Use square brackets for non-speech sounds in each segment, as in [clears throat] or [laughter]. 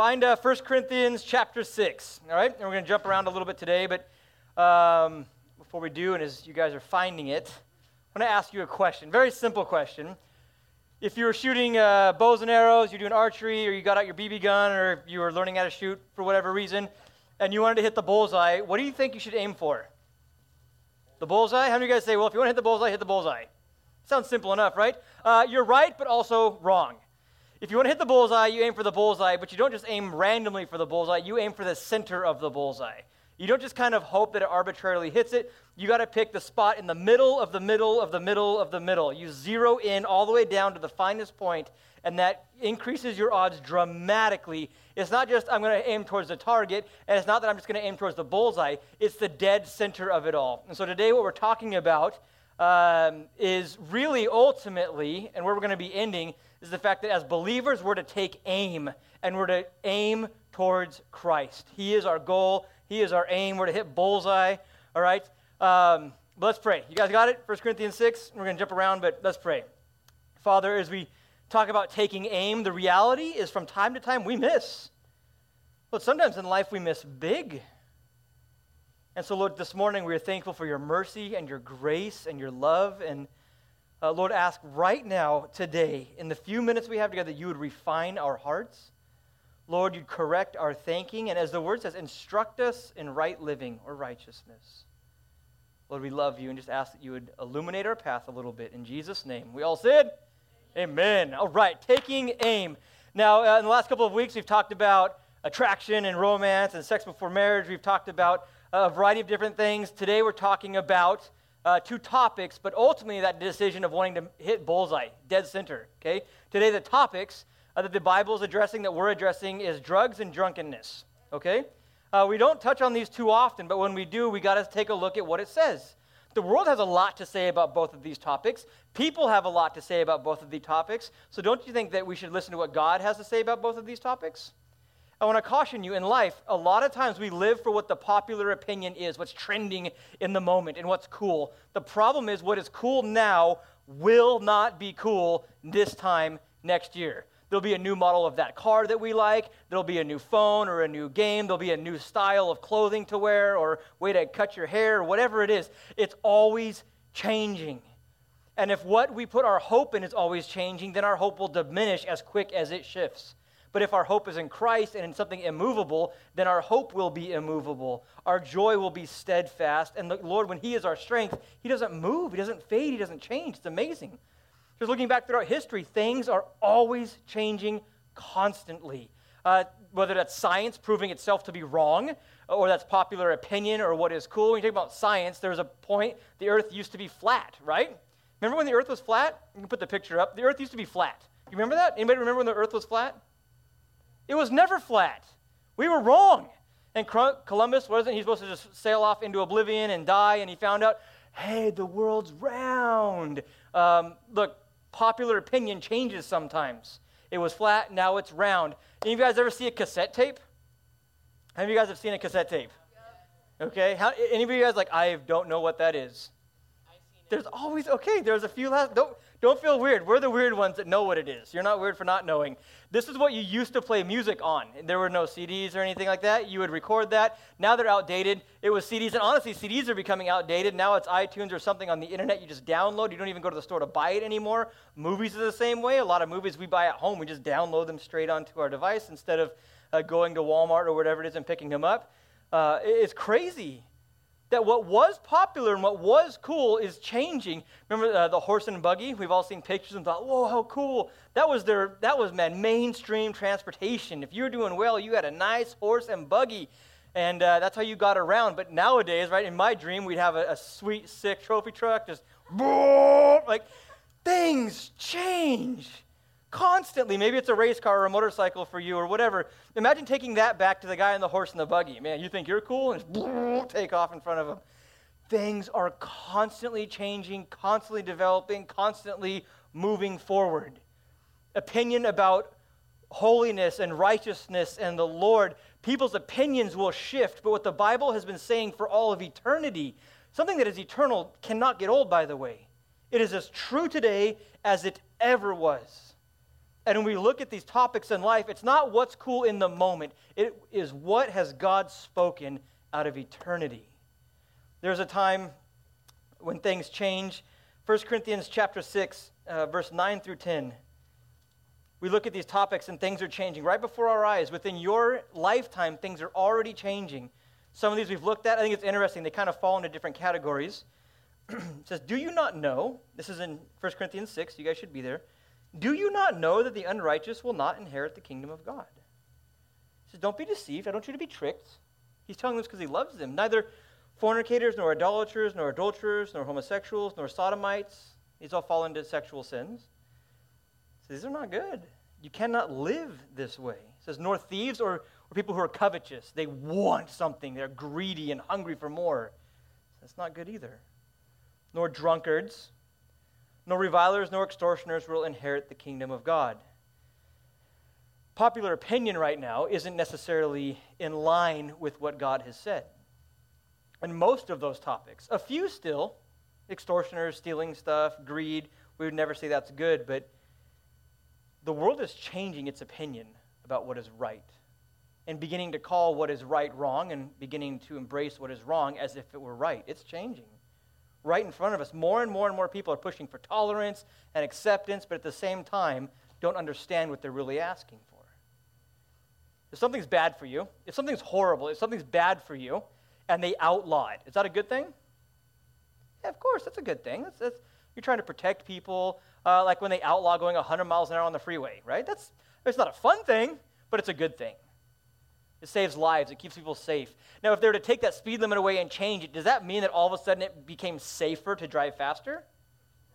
find uh, 1 Corinthians chapter 6. All right? And we're going to jump around a little bit today, but um, before we do, and as you guys are finding it, I want to ask you a question. Very simple question. If you were shooting uh, bows and arrows, you're doing archery, or you got out your BB gun, or you were learning how to shoot for whatever reason, and you wanted to hit the bullseye, what do you think you should aim for? The bullseye? How many of you guys say, well, if you want to hit the bullseye, hit the bullseye? Sounds simple enough, right? Uh, you're right, but also wrong. If you want to hit the bullseye, you aim for the bullseye, but you don't just aim randomly for the bullseye, you aim for the center of the bullseye. You don't just kind of hope that it arbitrarily hits it. You got to pick the spot in the middle of the middle of the middle of the middle. You zero in all the way down to the finest point, and that increases your odds dramatically. It's not just I'm going to aim towards the target, and it's not that I'm just going to aim towards the bullseye. It's the dead center of it all. And so today, what we're talking about um, is really ultimately, and where we're going to be ending, is the fact that as believers, we're to take aim, and we're to aim towards Christ. He is our goal, He is our aim. We're to hit bullseye, all right? Um, let's pray. You guys got it? 1 Corinthians 6. We're going to jump around, but let's pray. Father, as we talk about taking aim, the reality is from time to time we miss. But sometimes in life we miss big. And so, Lord, this morning we are thankful for your mercy and your grace and your love. And uh, Lord, ask right now, today, in the few minutes we have together, you would refine our hearts. Lord, you'd correct our thinking. And as the word says, instruct us in right living or righteousness. Lord, we love you and just ask that you would illuminate our path a little bit. In Jesus' name. We all said, Amen. All right, taking aim. Now, uh, in the last couple of weeks, we've talked about attraction and romance and sex before marriage. We've talked about a variety of different things. Today we're talking about uh, two topics, but ultimately that decision of wanting to hit bullseye, dead center. Okay. Today the topics uh, that the Bible is addressing, that we're addressing, is drugs and drunkenness. Okay. Uh, we don't touch on these too often, but when we do, we got to take a look at what it says. The world has a lot to say about both of these topics. People have a lot to say about both of these topics. So don't you think that we should listen to what God has to say about both of these topics? I want to caution you in life, a lot of times we live for what the popular opinion is, what's trending in the moment, and what's cool. The problem is, what is cool now will not be cool this time next year. There'll be a new model of that car that we like. There'll be a new phone or a new game. There'll be a new style of clothing to wear or way to cut your hair or whatever it is. It's always changing. And if what we put our hope in is always changing, then our hope will diminish as quick as it shifts. But if our hope is in Christ and in something immovable, then our hope will be immovable. Our joy will be steadfast. And the Lord, when He is our strength, He doesn't move, He doesn't fade, He doesn't change. It's amazing. Just looking back throughout history, things are always changing constantly. Uh, whether that's science proving itself to be wrong, or that's popular opinion, or what is cool. When you talk about science, there's a point the earth used to be flat, right? Remember when the earth was flat? You can put the picture up. The earth used to be flat. You remember that? Anybody remember when the earth was flat? It was never flat. We were wrong. And Columbus, wasn't he supposed to just sail off into oblivion and die? And he found out, hey, the world's round. Um, look, popular opinion changes sometimes. It was flat, now it's round. Any of you guys ever see a cassette tape? How many of you guys have seen a cassette tape? Okay. How, any of you guys like, I don't know what that is? There's always, okay, there's a few last, don't, don't feel weird. We're the weird ones that know what it is. You're not weird for not knowing. This is what you used to play music on. There were no CDs or anything like that. You would record that. Now they're outdated. It was CDs, and honestly, CDs are becoming outdated. Now it's iTunes or something on the internet you just download. You don't even go to the store to buy it anymore. Movies are the same way. A lot of movies we buy at home, we just download them straight onto our device instead of uh, going to Walmart or whatever it is and picking them up. Uh, it's crazy that what was popular and what was cool is changing. Remember uh, the horse and buggy? We've all seen pictures and thought, "Whoa, how cool!" That was their that was man mainstream transportation. If you were doing well, you had a nice horse and buggy, and uh, that's how you got around. But nowadays, right? In my dream, we'd have a, a sweet, sick trophy truck, just [laughs] like things change constantly. Maybe it's a race car or a motorcycle for you or whatever. Imagine taking that back to the guy in the horse and the buggy. Man, you think you're cool and [laughs] take off in front of him. Things are constantly changing, constantly developing, constantly moving forward. Opinion about holiness and righteousness and the Lord, people's opinions will shift, but what the Bible has been saying for all of eternity, something that is eternal cannot get old, by the way. It is as true today as it ever was. And when we look at these topics in life, it's not what's cool in the moment, it is what has God spoken out of eternity. There's a time when things change. 1 Corinthians chapter 6, uh, verse 9 through 10. We look at these topics and things are changing right before our eyes. Within your lifetime, things are already changing. Some of these we've looked at. I think it's interesting. They kind of fall into different categories. [clears throat] says, Do you not know? This is in 1 Corinthians 6. You guys should be there. Do you not know that the unrighteous will not inherit the kingdom of God? He says, Don't be deceived. I don't want you to be tricked. He's telling this because he loves them. Neither fornicators, nor idolaters, nor adulterers, nor homosexuals, nor sodomites. These all fall into sexual sins. So these are not good. You cannot live this way. It says, nor thieves or, or people who are covetous. They want something. They're greedy and hungry for more. That's not good either. Nor drunkards, nor revilers, nor extortioners will inherit the kingdom of God. Popular opinion right now isn't necessarily in line with what God has said. And most of those topics, a few still, extortioners, stealing stuff, greed, we would never say that's good, but the world is changing its opinion about what is right and beginning to call what is right wrong and beginning to embrace what is wrong as if it were right. It's changing right in front of us. More and more and more people are pushing for tolerance and acceptance, but at the same time, don't understand what they're really asking for. If something's bad for you, if something's horrible, if something's bad for you, and they outlaw it, is that a good thing? Yeah, of course, that's a good thing. That's, that's, you're trying to protect people, uh, like when they outlaw going 100 miles an hour on the freeway, right? That's it's not a fun thing, but it's a good thing. It saves lives. It keeps people safe. Now, if they were to take that speed limit away and change it, does that mean that all of a sudden it became safer to drive faster?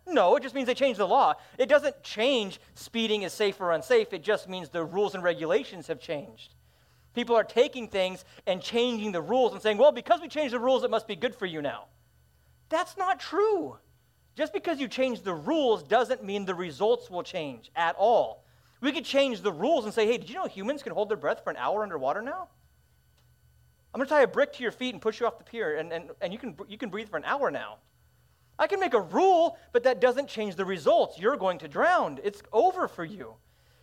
No, it just means they changed the law. It doesn't change speeding is safe or unsafe. It just means the rules and regulations have changed. People are taking things and changing the rules and saying, well, because we changed the rules, it must be good for you now. That's not true. Just because you change the rules doesn't mean the results will change at all. We could change the rules and say, hey, did you know humans can hold their breath for an hour underwater now? I'm going to tie a brick to your feet and push you off the pier, and, and, and you, can, you can breathe for an hour now. I can make a rule, but that doesn't change the results. You're going to drown. It's over for you.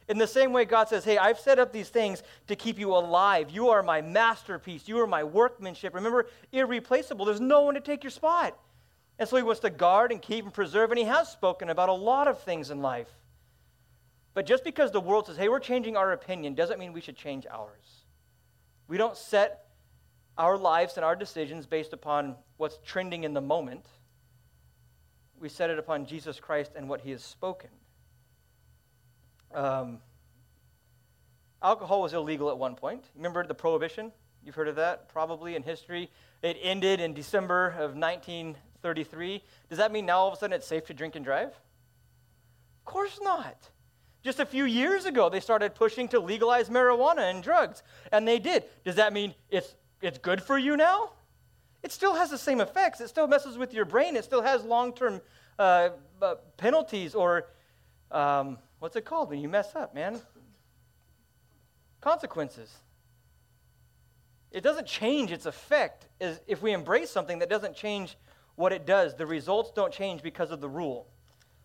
In the same way, God says, Hey, I've set up these things to keep you alive. You are my masterpiece. You are my workmanship. Remember, irreplaceable. There's no one to take your spot. And so He wants to guard and keep and preserve, and He has spoken about a lot of things in life. But just because the world says, hey, we're changing our opinion, doesn't mean we should change ours. We don't set our lives and our decisions based upon what's trending in the moment. We set it upon Jesus Christ and what he has spoken. Um, alcohol was illegal at one point. Remember the prohibition? You've heard of that probably in history. It ended in December of 1933. Does that mean now all of a sudden it's safe to drink and drive? Of course not. Just a few years ago, they started pushing to legalize marijuana and drugs, and they did. Does that mean it's, it's good for you now? It still has the same effects. It still messes with your brain. It still has long term uh, uh, penalties or um, what's it called when you mess up, man? Consequences. It doesn't change its effect if we embrace something that doesn't change what it does. The results don't change because of the rule.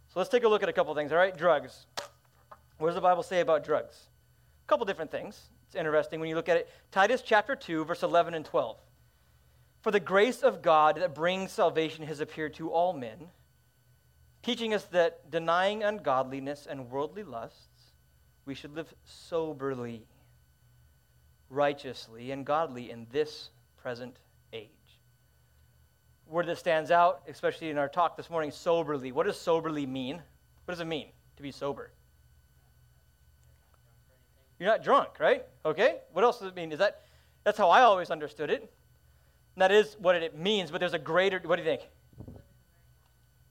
So let's take a look at a couple things, all right? Drugs. What does the Bible say about drugs? A couple different things. It's interesting when you look at it. Titus chapter 2, verse 11 and 12. For the grace of God that brings salvation has appeared to all men, teaching us that denying ungodliness and worldly lusts, we should live soberly, righteously, and godly in this present age. Word that stands out, especially in our talk this morning, soberly. What does soberly mean? What does it mean to be sober? You're not drunk, right? Okay? What else does it mean? Is that that's how I always understood it. And that is what it means, but there's a greater what do you think?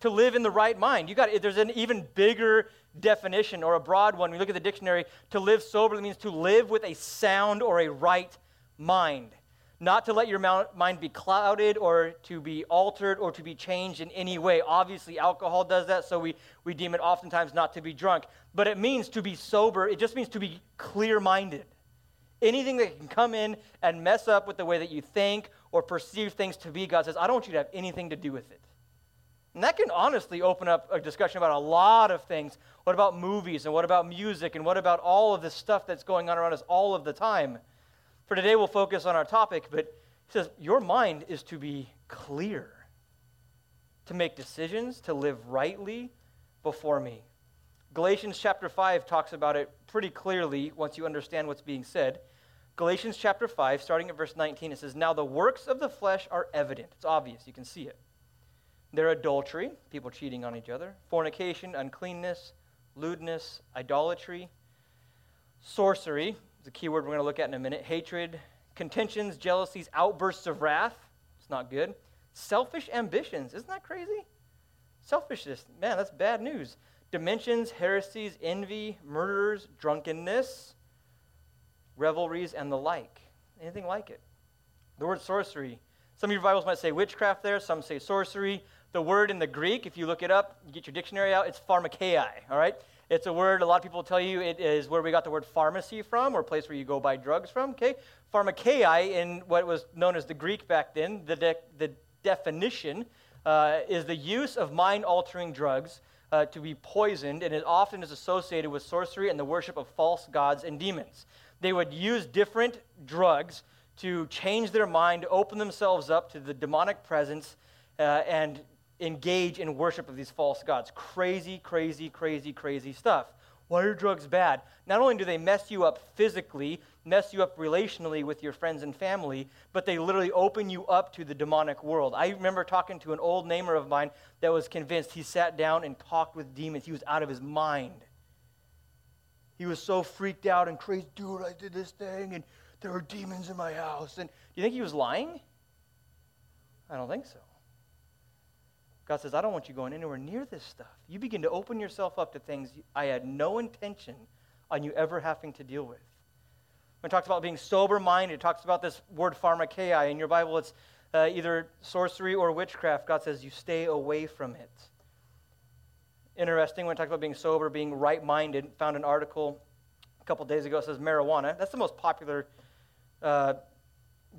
To live in the right mind. You got there's an even bigger definition or a broad one. We look at the dictionary, to live soberly means to live with a sound or a right mind not to let your mind be clouded or to be altered or to be changed in any way. Obviously, alcohol does that, so we, we deem it oftentimes not to be drunk. But it means to be sober, it just means to be clear minded. Anything that can come in and mess up with the way that you think or perceive things to be, God says, I don't want you to have anything to do with it. And that can honestly open up a discussion about a lot of things. What about movies and what about music and what about all of this stuff that's going on around us all of the time? For today, we'll focus on our topic, but he says, Your mind is to be clear, to make decisions, to live rightly before me. Galatians chapter 5 talks about it pretty clearly once you understand what's being said. Galatians chapter 5, starting at verse 19, it says, Now the works of the flesh are evident. It's obvious, you can see it. They're adultery, people cheating on each other, fornication, uncleanness, lewdness, idolatry, sorcery, is a key word we're going to look at in a minute, hatred, contentions, jealousies, outbursts of wrath. It's not good. Selfish ambitions. Isn't that crazy? Selfishness. Man, that's bad news. Dimensions, heresies, envy, murders, drunkenness, revelries, and the like. Anything like it. The word sorcery. Some of your Bibles might say witchcraft there, some say sorcery. The word in the Greek, if you look it up, you get your dictionary out, it's pharmakeia, all right? It's a word, a lot of people tell you it is where we got the word pharmacy from, or place where you go buy drugs from, okay? Pharmakeia, in what was known as the Greek back then, the, de- the definition uh, is the use of mind altering drugs uh, to be poisoned, and it often is associated with sorcery and the worship of false gods and demons. They would use different drugs to change their mind, open themselves up to the demonic presence, uh, and engage in worship of these false gods. Crazy, crazy, crazy, crazy stuff. Why are drugs bad? Not only do they mess you up physically, mess you up relationally with your friends and family, but they literally open you up to the demonic world. I remember talking to an old neighbor of mine that was convinced. He sat down and talked with demons. He was out of his mind. He was so freaked out and crazy. Dude, I did this thing, and there were demons in my house. And do you think he was lying? I don't think so. God says, I don't want you going anywhere near this stuff. You begin to open yourself up to things I had no intention on you ever having to deal with. When it talks about being sober minded, it talks about this word pharmakeia. In your Bible, it's uh, either sorcery or witchcraft. God says you stay away from it. Interesting, when it talks about being sober, being right minded, found an article a couple days ago that says marijuana. That's the most popular uh,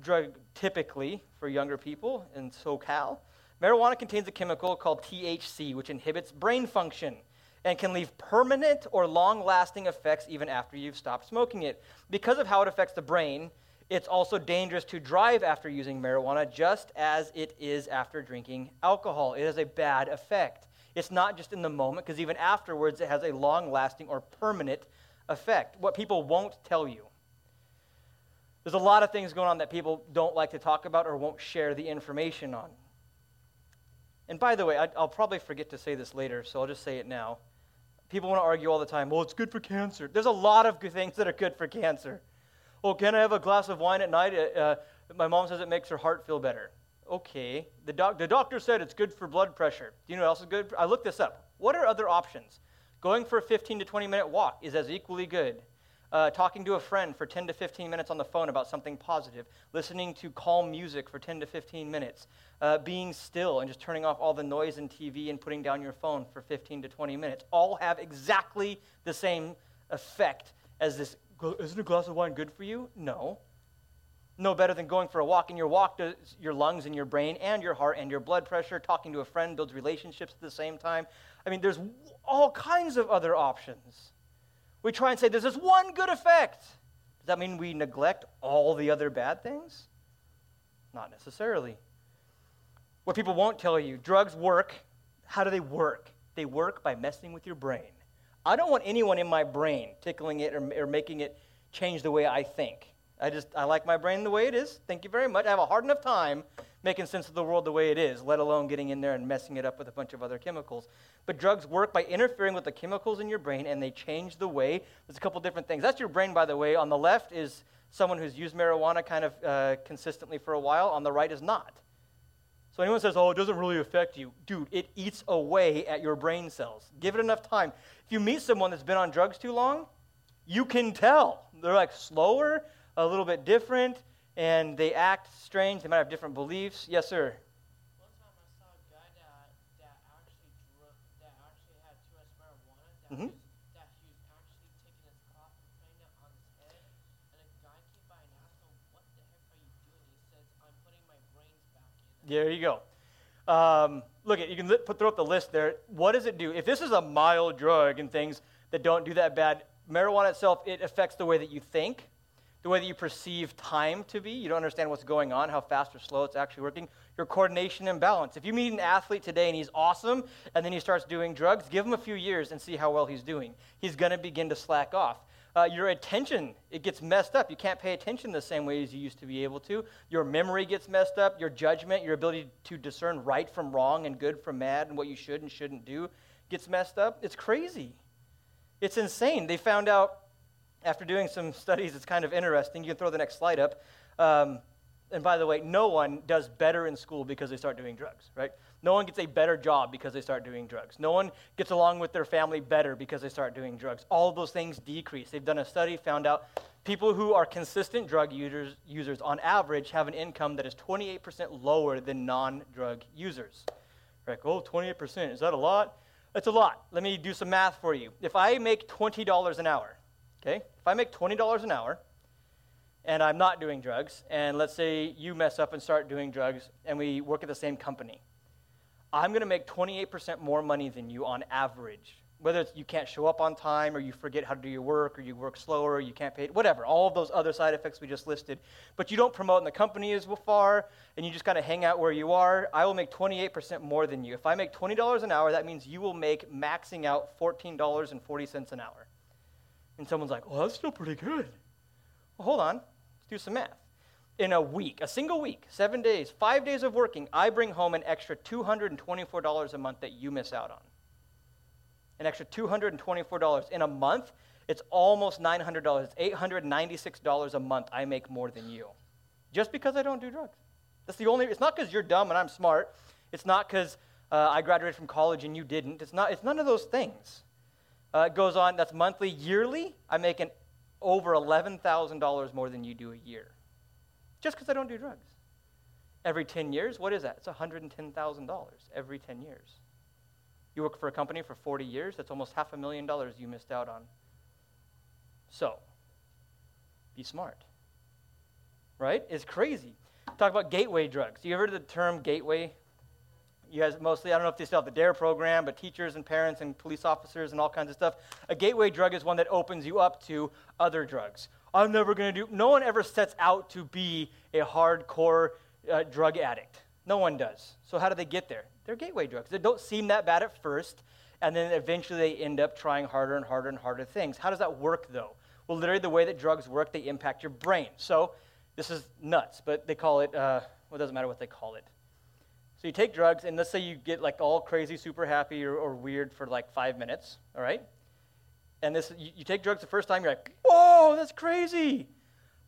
drug typically for younger people in SoCal. Marijuana contains a chemical called THC, which inhibits brain function and can leave permanent or long lasting effects even after you've stopped smoking it. Because of how it affects the brain, it's also dangerous to drive after using marijuana, just as it is after drinking alcohol. It has a bad effect. It's not just in the moment, because even afterwards, it has a long lasting or permanent effect. What people won't tell you. There's a lot of things going on that people don't like to talk about or won't share the information on. And by the way, I, will probably forget to say this later, so I'll just say it now. People want to argue all the time, well, it's good for cancer. There's a lot of good things that are good for cancer. Well, can I have a glass of wine at night? Uh, uh, my mom says it makes her heart feel better. Okay. The, doc- the doctor said it's good for blood pressure. Do you know what else is good? I looked this up. What are other options? Going for a 15 to 20 minute walk is as equally good uh, talking to a friend for 10 to 15 minutes on the phone about something positive, listening to calm music for 10 to 15 minutes, uh, being still and just turning off all the noise and TV and putting down your phone for 15 to 20 minutes, all have exactly the same effect as this. Isn't a glass of wine good for you? No. No better than going for a walk, and your walk does your lungs and your brain and your heart and your blood pressure. Talking to a friend builds relationships at the same time. I mean, there's all kinds of other options we try and say there's this one good effect. Does that mean we neglect all the other bad things? Not necessarily. What people won't tell you drugs work. How do they work? They work by messing with your brain. I don't want anyone in my brain tickling it or, or making it change the way I think. I just, I like my brain the way it is. Thank you very much. I have a hard enough time making sense of the world the way it is, let alone getting in there and messing it up with a bunch of other chemicals. But drugs work by interfering with the chemicals in your brain and they change the way. There's a couple different things. That's your brain, by the way. On the left is someone who's used marijuana kind of uh, consistently for a while, on the right is not. So anyone says, oh, it doesn't really affect you. Dude, it eats away at your brain cells. Give it enough time. If you meet someone that's been on drugs too long, you can tell. They're like slower, a little bit different and they act strange. They might have different beliefs. Yes, sir. One time I saw a guy that, that actually that actually had too much marijuana that, mm-hmm. was, that he was actually taking his cloth and putting it on his head, and a guy came by and asked him, "What the heck are you doing?" He says, "I'm putting my brains back in." There you go. Um, look at you can li- put throw up the list there. What does it do? If this is a mild drug and things that don't do that bad, marijuana itself it affects the way that you think, the way that you perceive time to be. You don't understand what's going on, how fast or slow it's actually working. Your coordination and balance. If you meet an athlete today and he's awesome, and then he starts doing drugs, give him a few years and see how well he's doing. He's going to begin to slack off. Uh, your attention, it gets messed up. You can't pay attention the same way as you used to be able to. Your memory gets messed up. Your judgment, your ability to discern right from wrong and good from bad and what you should and shouldn't do gets messed up. It's crazy. It's insane. They found out after doing some studies, it's kind of interesting. You can throw the next slide up. Um, and by the way, no one does better in school because they start doing drugs, right? No one gets a better job because they start doing drugs. No one gets along with their family better because they start doing drugs. All those things decrease. They've done a study, found out people who are consistent drug users, users on average have an income that is 28% lower than non drug users. Like, oh, 28%, is that a lot? That's a lot. Let me do some math for you. If I make $20 an hour, okay, if I make $20 an hour, and I'm not doing drugs, and let's say you mess up and start doing drugs, and we work at the same company, I'm going to make 28% more money than you on average. Whether you can't show up on time, or you forget how to do your work, or you work slower, or you can't pay, whatever, all of those other side effects we just listed. But you don't promote in the company as far, and you just kind of hang out where you are. I will make 28% more than you. If I make $20 an hour, that means you will make maxing out $14.40 an hour. And someone's like, well, that's still pretty good. Well, hold on. Let's do some math. In a week, a single week, seven days, five days of working, I bring home an extra $224 a month that you miss out on. An extra $224. In a month, it's almost $900. It's $896 a month I make more than you. Just because I don't do drugs. That's the only, it's not because you're dumb and I'm smart. It's not because uh, I graduated from college and you didn't. It's, not, it's none of those things. Uh, it goes on, that's monthly. Yearly, I make an over $11,000 more than you do a year. Just because I don't do drugs. Every 10 years, what is that? It's $110,000 every 10 years. You work for a company for 40 years, that's almost half a million dollars you missed out on. So, be smart. Right? It's crazy. Talk about gateway drugs. You ever heard the term gateway you guys mostly, I don't know if they still have the DARE program, but teachers and parents and police officers and all kinds of stuff. A gateway drug is one that opens you up to other drugs. I'm never going to do, no one ever sets out to be a hardcore uh, drug addict. No one does. So how do they get there? They're gateway drugs. They don't seem that bad at first, and then eventually they end up trying harder and harder and harder things. How does that work, though? Well, literally, the way that drugs work, they impact your brain. So this is nuts, but they call it, uh, well, it doesn't matter what they call it. So you take drugs, and let's say you get like all crazy, super happy, or, or weird for like five minutes, all right? And this, you, you take drugs the first time, you're like, whoa, that's crazy.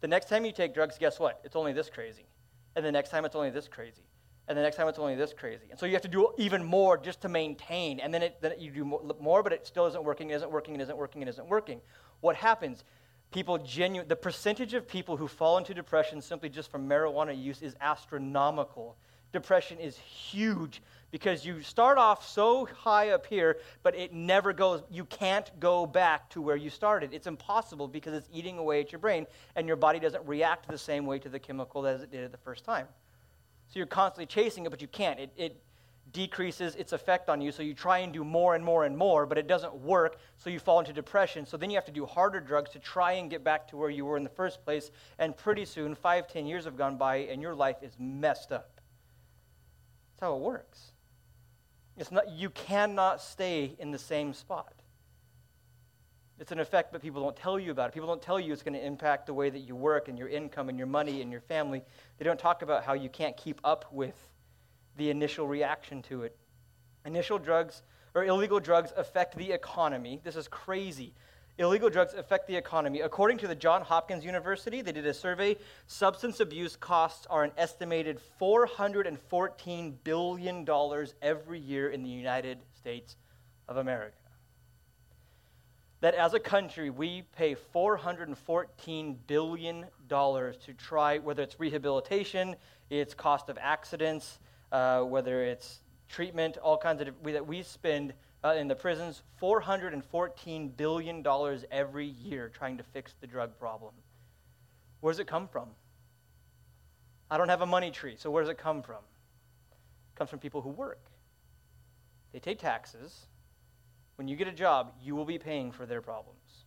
The next time you take drugs, guess what? It's only this crazy. And the next time, it's only this crazy. And the next time, it's only this crazy. And so you have to do even more just to maintain. And then, it, then you do more, but it still isn't working, isn't working, isn't working, and isn't working. What happens? People genuine, the percentage of people who fall into depression simply just from marijuana use is astronomical depression is huge because you start off so high up here, but it never goes, you can't go back to where you started. It's impossible because it's eating away at your brain, and your body doesn't react the same way to the chemical as it did the first time. So you're constantly chasing it, but you can't. It, it decreases its effect on you, so you try and do more and more and more, but it doesn't work, so you fall into depression. So then you have to do harder drugs to try and get back to where you were in the first place, and pretty soon, five, ten years have gone by, and your life is messed up. That's how it works. It's not, you cannot stay in the same spot. It's an effect, but people don't tell you about it. People don't tell you it's going to impact the way that you work and your income and your money and your family. They don't talk about how you can't keep up with the initial reaction to it. Initial drugs or illegal drugs affect the economy. This is crazy illegal drugs affect the economy. According to the Johns Hopkins University, they did a survey. Substance abuse costs are an estimated $414 billion every year in the United States of America. That as a country, we pay $414 billion to try, whether it's rehabilitation, it's cost of accidents, uh, whether it's treatment, all kinds of, we, that we spend uh, in the prisons $414 billion every year trying to fix the drug problem. Where does it come from? I don't have a money tree, so where does it come from? It comes from people who work. they take taxes. When you get a job, you will be paying for their problems.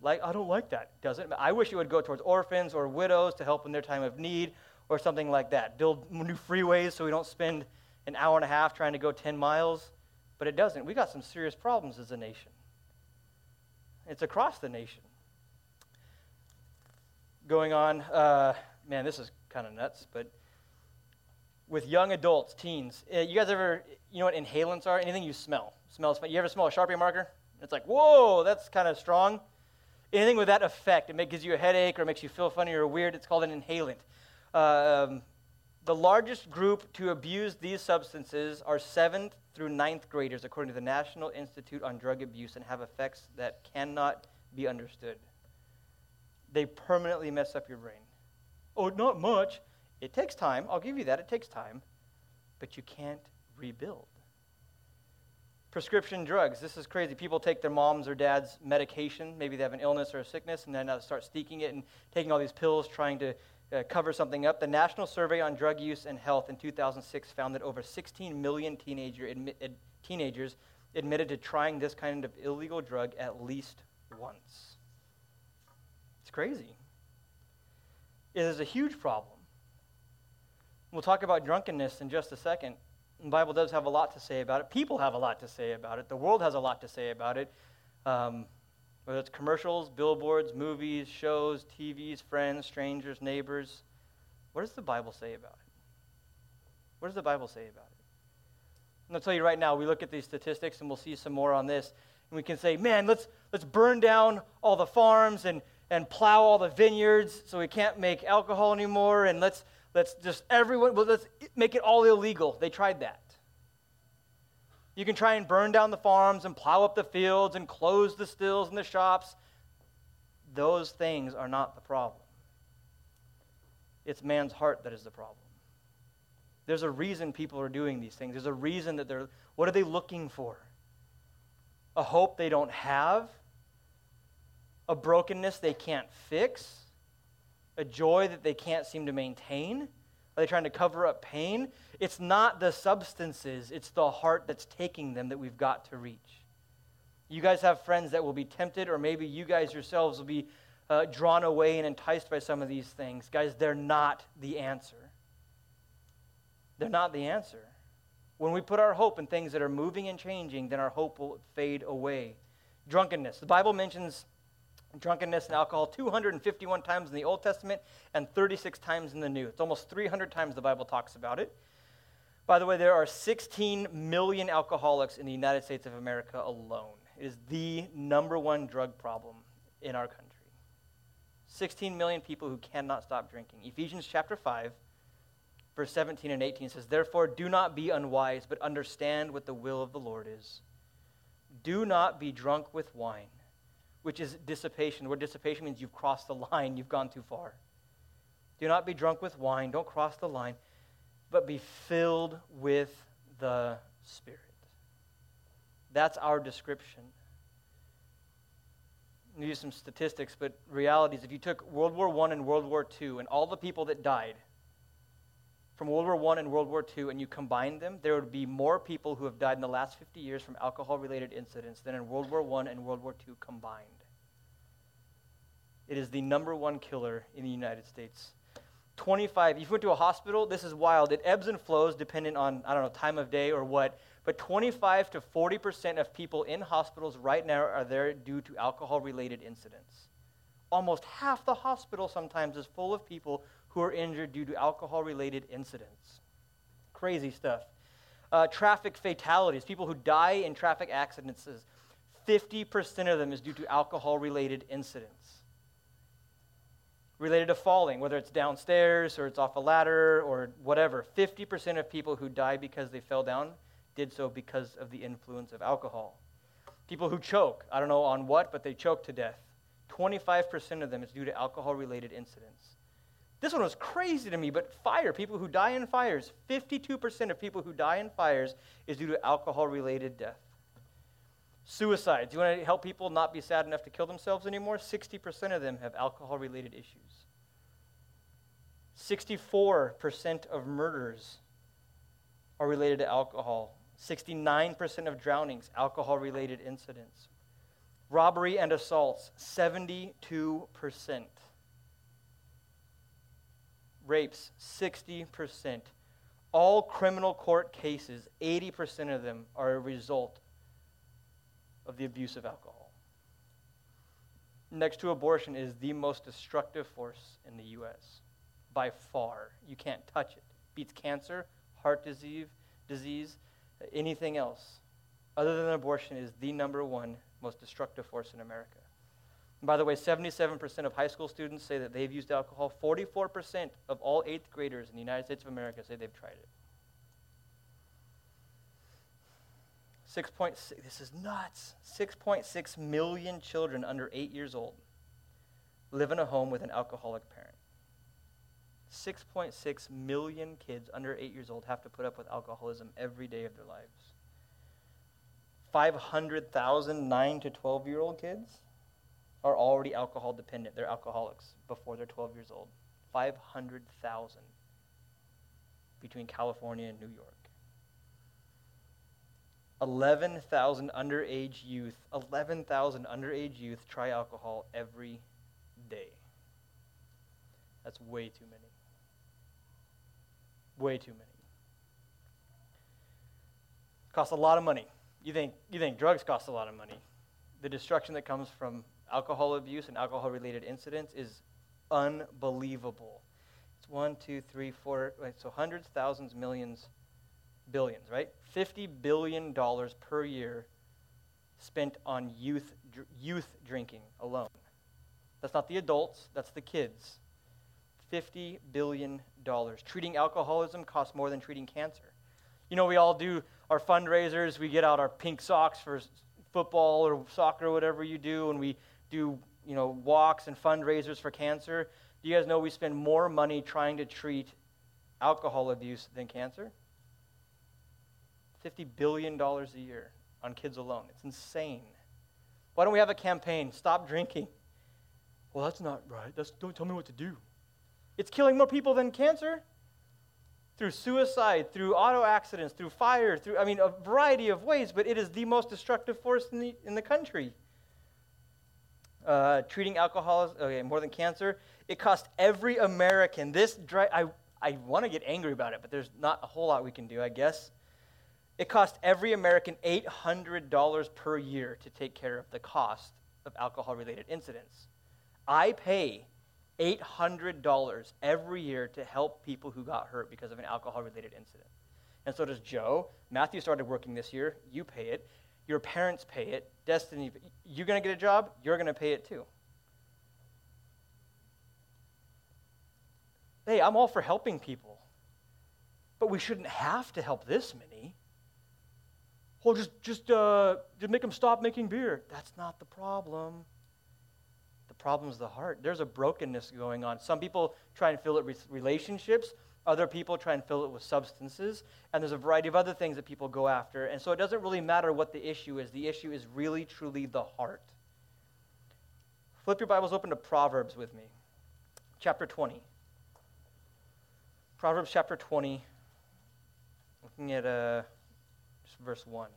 Like, I don't like that. Doesn't I wish it would go towards orphans or widows to help in their time of need or something like that. Build new freeways so we don't spend an hour and a half trying to go 10 miles. But it doesn't. We got some serious problems as a nation. It's across the nation. Going on, uh, man, this is kind of nuts, but with young adults, teens, uh, you guys ever, you know what inhalants are? Anything you smell. Smells. You ever smell a Sharpie marker? It's like, whoa, that's kind of strong. Anything with that effect, it gives you a headache or makes you feel funny or weird, it's called an inhalant. Um, the largest group to abuse these substances are seventh through ninth graders, according to the National Institute on Drug Abuse, and have effects that cannot be understood. They permanently mess up your brain. Oh, not much. It takes time. I'll give you that. It takes time. But you can't rebuild. Prescription drugs. This is crazy. People take their mom's or dad's medication. Maybe they have an illness or a sickness, and then start sneaking it and taking all these pills, trying to uh, cover something up. The National Survey on Drug Use and Health in 2006 found that over 16 million teenager admi- ad- teenagers admitted to trying this kind of illegal drug at least once. It's crazy. It is a huge problem. We'll talk about drunkenness in just a second. The Bible does have a lot to say about it. People have a lot to say about it. The world has a lot to say about it. Um, whether it's commercials, billboards, movies, shows, TVs, friends, strangers, neighbors. What does the Bible say about it? What does the Bible say about it? Going to tell you right now, we look at these statistics and we'll see some more on this. And we can say, man, let's, let's burn down all the farms and, and plow all the vineyards so we can't make alcohol anymore. And let's, let's just, everyone, well, let's make it all illegal. They tried that. You can try and burn down the farms and plow up the fields and close the stills and the shops. Those things are not the problem. It's man's heart that is the problem. There's a reason people are doing these things. There's a reason that they're, what are they looking for? A hope they don't have? A brokenness they can't fix? A joy that they can't seem to maintain? Are they trying to cover up pain? It's not the substances, it's the heart that's taking them that we've got to reach. You guys have friends that will be tempted, or maybe you guys yourselves will be uh, drawn away and enticed by some of these things. Guys, they're not the answer. They're not the answer. When we put our hope in things that are moving and changing, then our hope will fade away. Drunkenness. The Bible mentions drunkenness and alcohol 251 times in the Old Testament and 36 times in the New. It's almost 300 times the Bible talks about it. By the way, there are 16 million alcoholics in the United States of America alone. It is the number one drug problem in our country. 16 million people who cannot stop drinking. Ephesians chapter 5, verse 17 and 18 says, Therefore, do not be unwise, but understand what the will of the Lord is. Do not be drunk with wine which is dissipation. The word dissipation means you've crossed the line, you've gone too far. Do not be drunk with wine, don't cross the line, but be filled with the Spirit. That's our description. Use some statistics, but realities. If you took World War I and World War II and all the people that died from World War I and World War II and you combine them, there would be more people who have died in the last 50 years from alcohol related incidents than in World War I and World War II combined. It is the number one killer in the United States. 25, if you went to a hospital, this is wild. It ebbs and flows depending on, I don't know, time of day or what, but 25 to 40% of people in hospitals right now are there due to alcohol related incidents. Almost half the hospital sometimes is full of people who are injured due to alcohol related incidents. Crazy stuff. Uh, traffic fatalities, people who die in traffic accidents, 50% of them is due to alcohol related incidents. Related to falling, whether it's downstairs or it's off a ladder or whatever, 50% of people who die because they fell down did so because of the influence of alcohol. People who choke, I don't know on what, but they choke to death. 25% of them is due to alcohol related incidents. This one was crazy to me, but fire, people who die in fires, 52% of people who die in fires is due to alcohol related death. Suicides, you want to help people not be sad enough to kill themselves anymore? 60% of them have alcohol related issues. 64% of murders are related to alcohol. 69% of drownings, alcohol related incidents. Robbery and assaults, 72%. Rapes, 60%. All criminal court cases, 80% of them are a result of the abuse of alcohol. Next to abortion is the most destructive force in the U.S. by far. You can't touch it. Beats cancer, heart disease, disease, anything else. Other than abortion is the number one most destructive force in America. By the way, 77% of high school students say that they've used alcohol. 44% of all eighth graders in the United States of America say they've tried it. 6.6, this is nuts. 6.6 million children under eight years old live in a home with an alcoholic parent. 6.6 million kids under eight years old have to put up with alcoholism every day of their lives. 500,000 9 to 12 year old kids are already alcohol dependent. They're alcoholics before they're 12 years old. 500,000 between California and New York. 11,000 underage youth, 11,000 underage youth try alcohol every day. That's way too many. Way too many. Costs a lot of money. You think, you think drugs cost a lot of money. The destruction that comes from alcohol abuse and alcohol related incidents is unbelievable. It's one, two, three, four, right, so hundreds, thousands, millions, billions, right? $50 billion per year spent on youth, dr- youth drinking alone. That's not the adults, that's the kids. $50 billion. Treating alcoholism costs more than treating cancer. You know, we all do our fundraisers, we get out our pink socks for football or soccer or whatever you do, and we do, you know, walks and fundraisers for cancer. Do you guys know we spend more money trying to treat alcohol abuse than cancer? $50 billion a year on kids alone. It's insane. Why don't we have a campaign? Stop drinking. Well, that's not right. That's, don't tell me what to do. It's killing more people than cancer through suicide, through auto accidents, through fire, through, I mean, a variety of ways, but it is the most destructive force in the, in the country. Uh, treating alcoholism, okay, more than cancer. It cost every American, this, dry, I, I want to get angry about it, but there's not a whole lot we can do, I guess. It cost every American $800 per year to take care of the cost of alcohol related incidents. I pay $800 every year to help people who got hurt because of an alcohol related incident. And so does Joe. Matthew started working this year. You pay it. Your parents pay it. Destiny, you're going to get a job, you're going to pay it too. Hey, I'm all for helping people, but we shouldn't have to help this many. Well, just, just, uh, just make them stop making beer. That's not the problem The problem is the heart. There's a brokenness going on. Some people try and fill it with relationships, other people try and fill it with substances, and there's a variety of other things that people go after. And so it doesn't really matter what the issue is, the issue is really, truly the heart. Flip your Bibles open to Proverbs with me, chapter 20. Proverbs chapter 20, looking at uh, verse 1.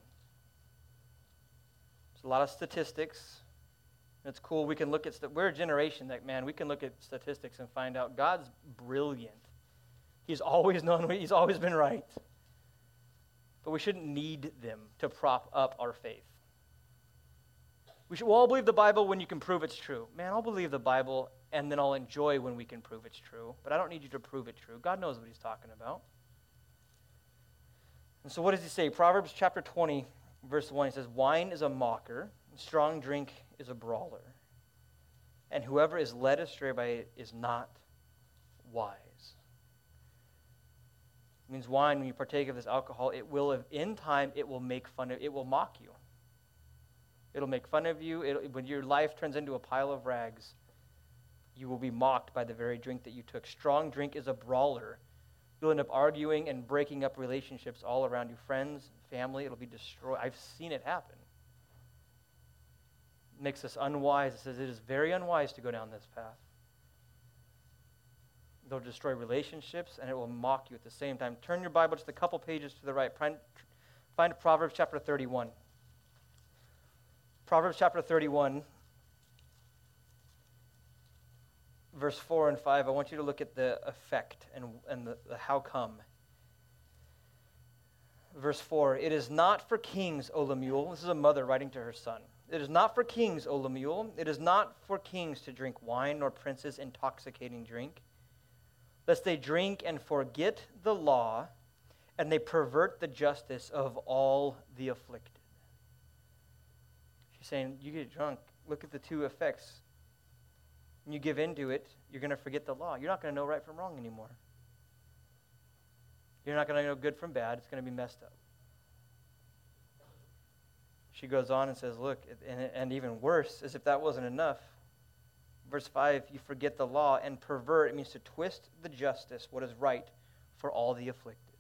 There's a lot of statistics. It's cool. We can look at, st- we're a generation that, man, we can look at statistics and find out God's brilliant. He's always known, he's always been right. But we shouldn't need them to prop up our faith. We should all believe the Bible when you can prove it's true. Man, I'll believe the Bible and then I'll enjoy when we can prove it's true. But I don't need you to prove it true. God knows what he's talking about. And so what does he say? Proverbs chapter 20, verse 1, he says, Wine is a mocker, strong drink is a brawler, and whoever is led astray by it is not wise. It means wine, when you partake of this alcohol, it will, in time, it will make fun of, it will mock you. It'll make fun of you. It'll, when your life turns into a pile of rags, you will be mocked by the very drink that you took. Strong drink is a brawler. You'll end up arguing and breaking up relationships all around you. Friends, family, it'll be destroyed. I've seen it happen makes us unwise. It says it is very unwise to go down this path. They'll destroy relationships and it will mock you at the same time. Turn your Bible just a couple pages to the right. Find Proverbs chapter 31. Proverbs chapter 31, verse 4 and 5. I want you to look at the effect and, and the, the how come. Verse 4 It is not for kings, O Lemuel. This is a mother writing to her son. It is not for kings, O Lemuel. It is not for kings to drink wine, nor princes intoxicating drink, lest they drink and forget the law, and they pervert the justice of all the afflicted. She's saying, You get drunk. Look at the two effects. When you give into it, you're going to forget the law. You're not going to know right from wrong anymore. You're not going to know good from bad. It's going to be messed up. She goes on and says, Look, and, and even worse, as if that wasn't enough. Verse 5 you forget the law and pervert. It means to twist the justice, what is right, for all the afflicted.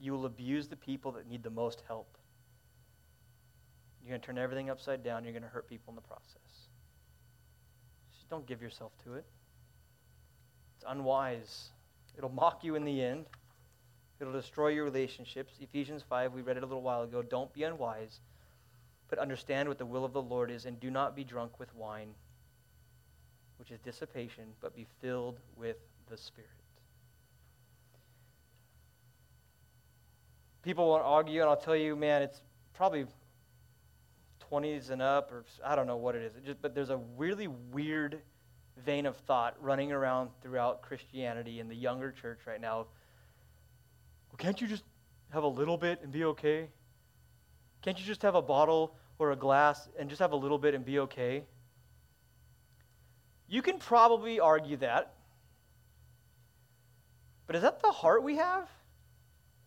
You will abuse the people that need the most help. You're going to turn everything upside down. You're going to hurt people in the process. Just don't give yourself to it. It's unwise. It'll mock you in the end. It'll destroy your relationships. Ephesians 5, we read it a little while ago. Don't be unwise, but understand what the will of the Lord is, and do not be drunk with wine, which is dissipation, but be filled with the Spirit. People won't argue, and I'll tell you, man, it's probably 20s and up, or I don't know what it is. It just, but there's a really weird vein of thought running around throughout Christianity in the younger church right now. Well, can't you just have a little bit and be okay? Can't you just have a bottle or a glass and just have a little bit and be okay? You can probably argue that. But is that the heart we have?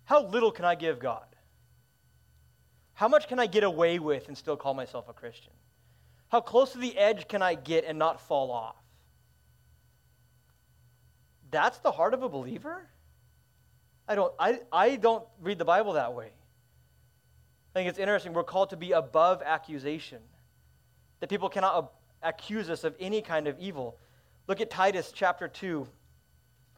How little can I give God? How much can I get away with and still call myself a Christian? How close to the edge can I get and not fall off? That's the heart of a believer? I don't, I, I don't read the Bible that way. I think it's interesting. We're called to be above accusation, that people cannot accuse us of any kind of evil. Look at Titus chapter 2,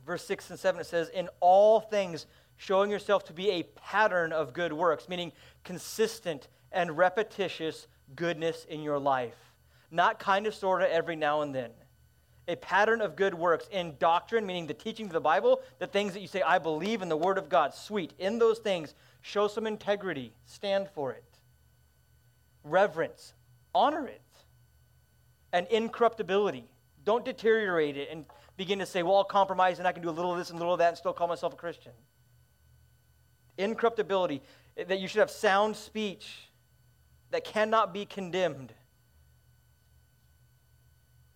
verse 6 and 7. It says, In all things, showing yourself to be a pattern of good works, meaning consistent and repetitious goodness in your life. Not kind of, sort of, every now and then. A pattern of good works in doctrine, meaning the teaching of the Bible, the things that you say, I believe in the Word of God. Sweet. In those things, show some integrity, stand for it. Reverence, honor it. And incorruptibility. Don't deteriorate it and begin to say, well, I'll compromise and I can do a little of this and a little of that and still call myself a Christian incorruptibility, eh, that you should have sound speech that cannot be condemned,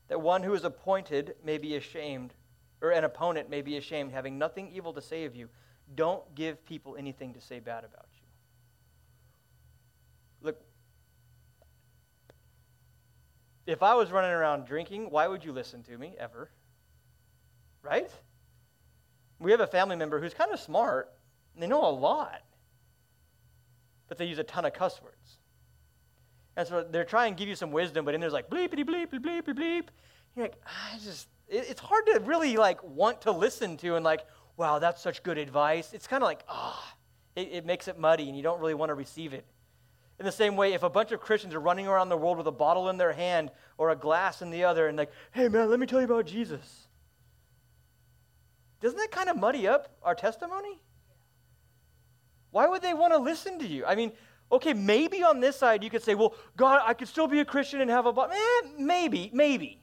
that one who is appointed may be ashamed, or an opponent may be ashamed, having nothing evil to say of you. Don't give people anything to say bad about you. Look, if I was running around drinking, why would you listen to me ever? Right? We have a family member who's kind of smart, they know a lot, but they use a ton of cuss words. And so they're trying to give you some wisdom, but in there's like bleepity bleep bleep bleep bleep. You're like, I just, it, it's hard to really like want to listen to and like, wow, that's such good advice. It's kind of like, ah, oh, it, it makes it muddy and you don't really want to receive it. In the same way, if a bunch of Christians are running around the world with a bottle in their hand or a glass in the other and like, hey man, let me tell you about Jesus. Doesn't that kind of muddy up our testimony? Why would they want to listen to you? I mean, okay, maybe on this side you could say, well, God, I could still be a Christian and have a. Bottle. Eh, maybe, maybe.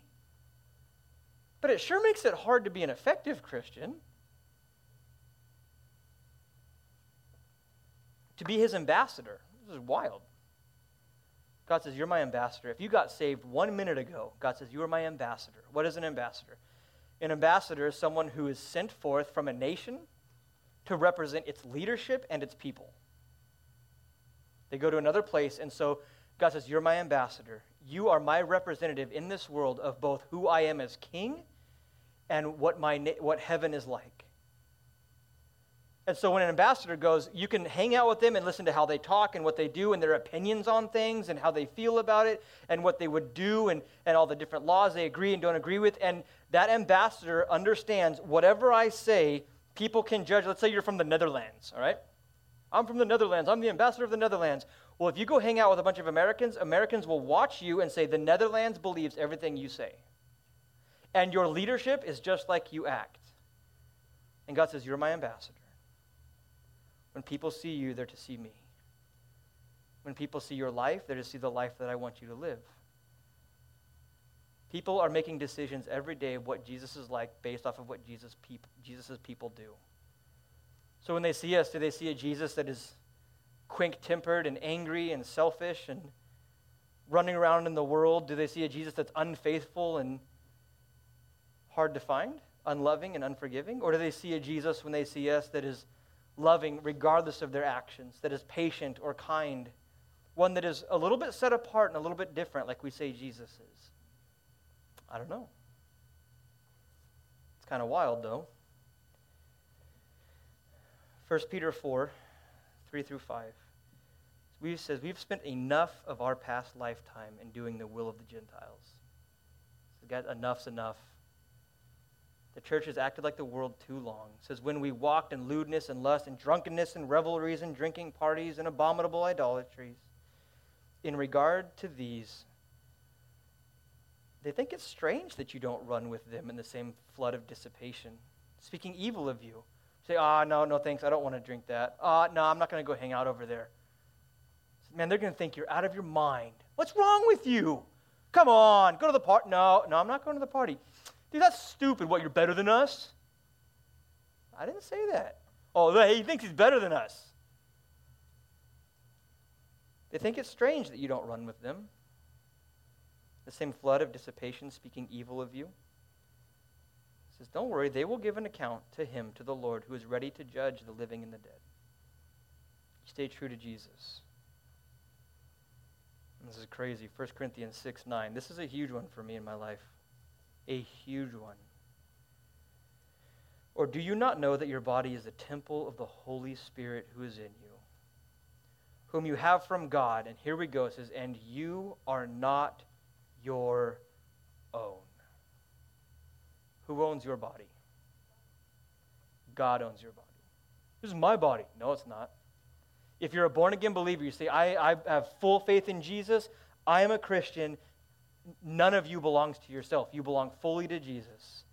But it sure makes it hard to be an effective Christian. To be his ambassador. This is wild. God says, You're my ambassador. If you got saved one minute ago, God says, You are my ambassador. What is an ambassador? An ambassador is someone who is sent forth from a nation to represent its leadership and its people. They go to another place, and so God says, You're my ambassador. You are my representative in this world of both who I am as king and what, my, what heaven is like. And so when an ambassador goes, you can hang out with them and listen to how they talk and what they do and their opinions on things and how they feel about it and what they would do and, and all the different laws they agree and don't agree with. And that ambassador understands whatever I say people can judge. Let's say you're from the Netherlands, all right? I'm from the Netherlands. I'm the ambassador of the Netherlands. Well, if you go hang out with a bunch of Americans, Americans will watch you and say, The Netherlands believes everything you say. And your leadership is just like you act. And God says, You're my ambassador. When people see you, they're to see me. When people see your life, they're to see the life that I want you to live. People are making decisions every day of what Jesus is like based off of what Jesus peop- Jesus' people do. So when they see us, do they see a Jesus that is quick tempered and angry and selfish and running around in the world? Do they see a Jesus that's unfaithful and hard to find, unloving and unforgiving? Or do they see a Jesus when they see us that is loving regardless of their actions, that is patient or kind, one that is a little bit set apart and a little bit different, like we say Jesus is? I don't know. It's kind of wild, though. 1 Peter 4, 3 through 5. We says we've spent enough of our past lifetime in doing the will of the Gentiles. So God, enough's enough. The church has acted like the world too long. It says when we walked in lewdness and lust and drunkenness and revelries and drinking parties and abominable idolatries. In regard to these, they think it's strange that you don't run with them in the same flood of dissipation, speaking evil of you. Say, ah, oh, no, no, thanks. I don't want to drink that. Ah, oh, no, I'm not going to go hang out over there. Man, they're going to think you're out of your mind. What's wrong with you? Come on, go to the party. No, no, I'm not going to the party. Dude, that's stupid. What, you're better than us? I didn't say that. Oh, he thinks he's better than us. They think it's strange that you don't run with them the same flood of dissipation, speaking evil of you? He says, Don't worry, they will give an account to him, to the Lord, who is ready to judge the living and the dead. Stay true to Jesus. And this is crazy. 1 Corinthians 6 9. This is a huge one for me in my life. A huge one. Or do you not know that your body is a temple of the Holy Spirit who is in you, whom you have from God? And here we go. It says, And you are not your own. Who owns your body? God owns your body. This is my body. No, it's not. If you're a born again believer, you say, I, I have full faith in Jesus, I am a Christian, none of you belongs to yourself. You belong fully to Jesus.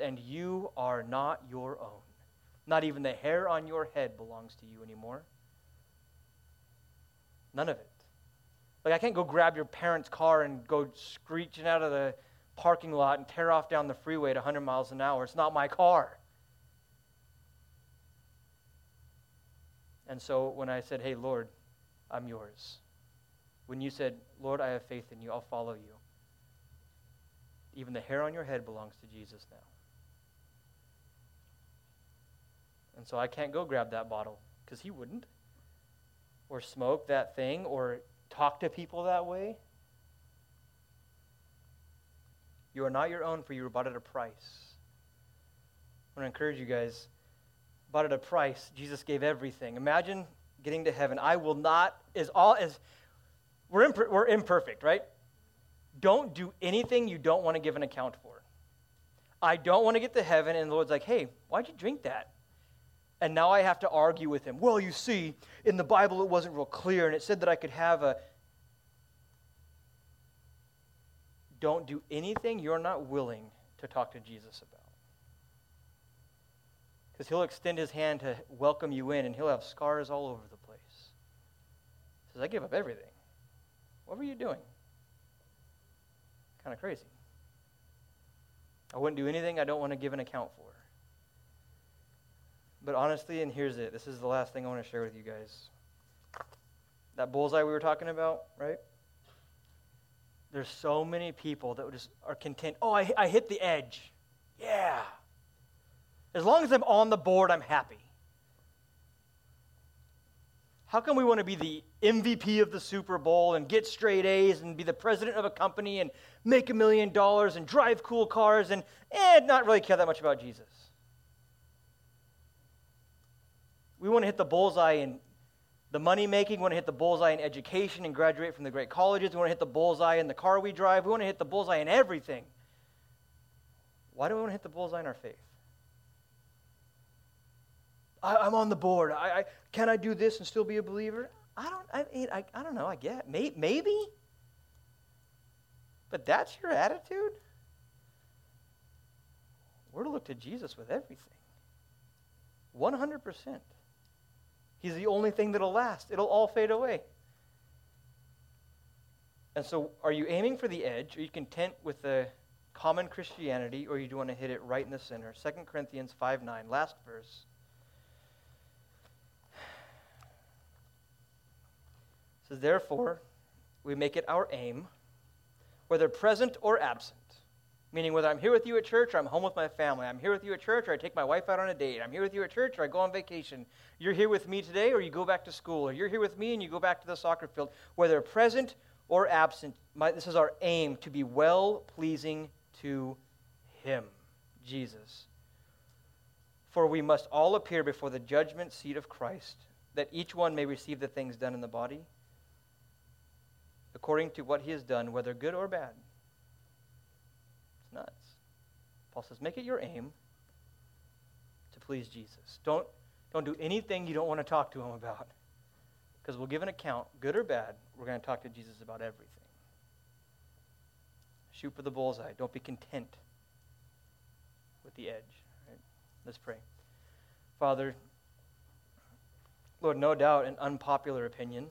And you are not your own. Not even the hair on your head belongs to you anymore. None of it. Like, I can't go grab your parents' car and go screeching out of the parking lot and tear off down the freeway at 100 miles an hour. It's not my car. And so when I said, Hey, Lord, I'm yours, when you said, Lord, I have faith in you, I'll follow you, even the hair on your head belongs to Jesus now. And so I can't go grab that bottle because he wouldn't, or smoke that thing, or talk to people that way. You are not your own, for you were bought at a price. I want to encourage you guys. Bought at a price. Jesus gave everything. Imagine getting to heaven. I will not, as all as we're, we're imperfect, right? Don't do anything you don't want to give an account for. I don't want to get to heaven, and the Lord's like, hey, why'd you drink that? And now I have to argue with him. Well, you see, in the Bible it wasn't real clear, and it said that I could have a. Don't do anything you're not willing to talk to Jesus about. Because he'll extend his hand to welcome you in, and he'll have scars all over the place. He says, I give up everything. What were you doing? Kind of crazy. I wouldn't do anything I don't want to give an account for. But honestly, and here's it this is the last thing I want to share with you guys. That bullseye we were talking about, right? There's so many people that just are content. Oh, I, I hit the edge. Yeah. As long as I'm on the board, I'm happy. How come we want to be the MVP of the Super Bowl and get straight A's and be the president of a company and make a million dollars and drive cool cars and eh, not really care that much about Jesus? We want to hit the bullseye in the money making. We want to hit the bullseye in education and graduate from the great colleges. We want to hit the bullseye in the car we drive. We want to hit the bullseye in everything. Why do we want to hit the bullseye in our faith? I, am on the board. I, I, can I do this and still be a believer? I don't, I, mean, I, I don't know. I get May, maybe. But that's your attitude? We're to look to Jesus with everything. 100%. He's the only thing that'll last. It'll all fade away. And so, are you aiming for the edge? Are you content with the common Christianity, or you want to hit it right in the center? 2 Corinthians 5 9, last verse. It says, Therefore, we make it our aim, whether present or absent, meaning whether I'm here with you at church or I'm home with my family, I'm here with you at church or I take my wife out on a date, I'm here with you at church or I go on vacation, you're here with me today or you go back to school, or you're here with me and you go back to the soccer field, whether present or absent, my, this is our aim to be well pleasing to Him, Jesus. For we must all appear before the judgment seat of Christ, that each one may receive the things done in the body, according to what he has done, whether good or bad. It's nuts. Paul says, make it your aim to please Jesus. Don't, don't do anything you don't want to talk to him about because we'll give an account, good or bad. We're going to talk to Jesus about everything. Shoot for the bullseye. Don't be content with the edge. Right? Let's pray. Father, Lord, no doubt an unpopular opinion,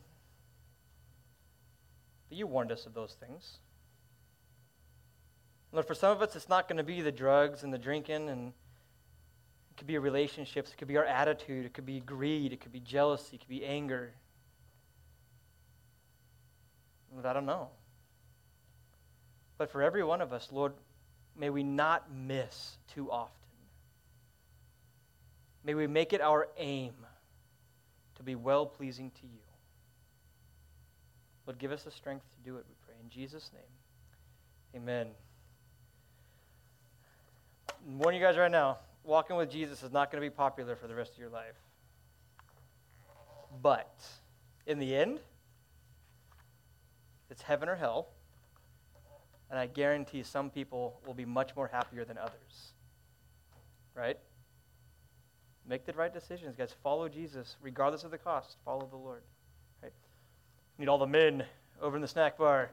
but you warned us of those things. Lord, for some of us, it's not going to be the drugs and the drinking, and it could be relationships, it could be our attitude, it could be greed, it could be jealousy, it could be anger. Lord, I don't know. But for every one of us, Lord, may we not miss too often. May we make it our aim to be well pleasing to you. Lord, give us the strength to do it, we pray. In Jesus' name, amen. I'm warning you guys right now walking with Jesus is not going to be popular for the rest of your life. But in the end, it's heaven or hell. And I guarantee some people will be much more happier than others. Right? Make the right decisions, guys. Follow Jesus, regardless of the cost. Follow the Lord. Need all the men over in the snack bar.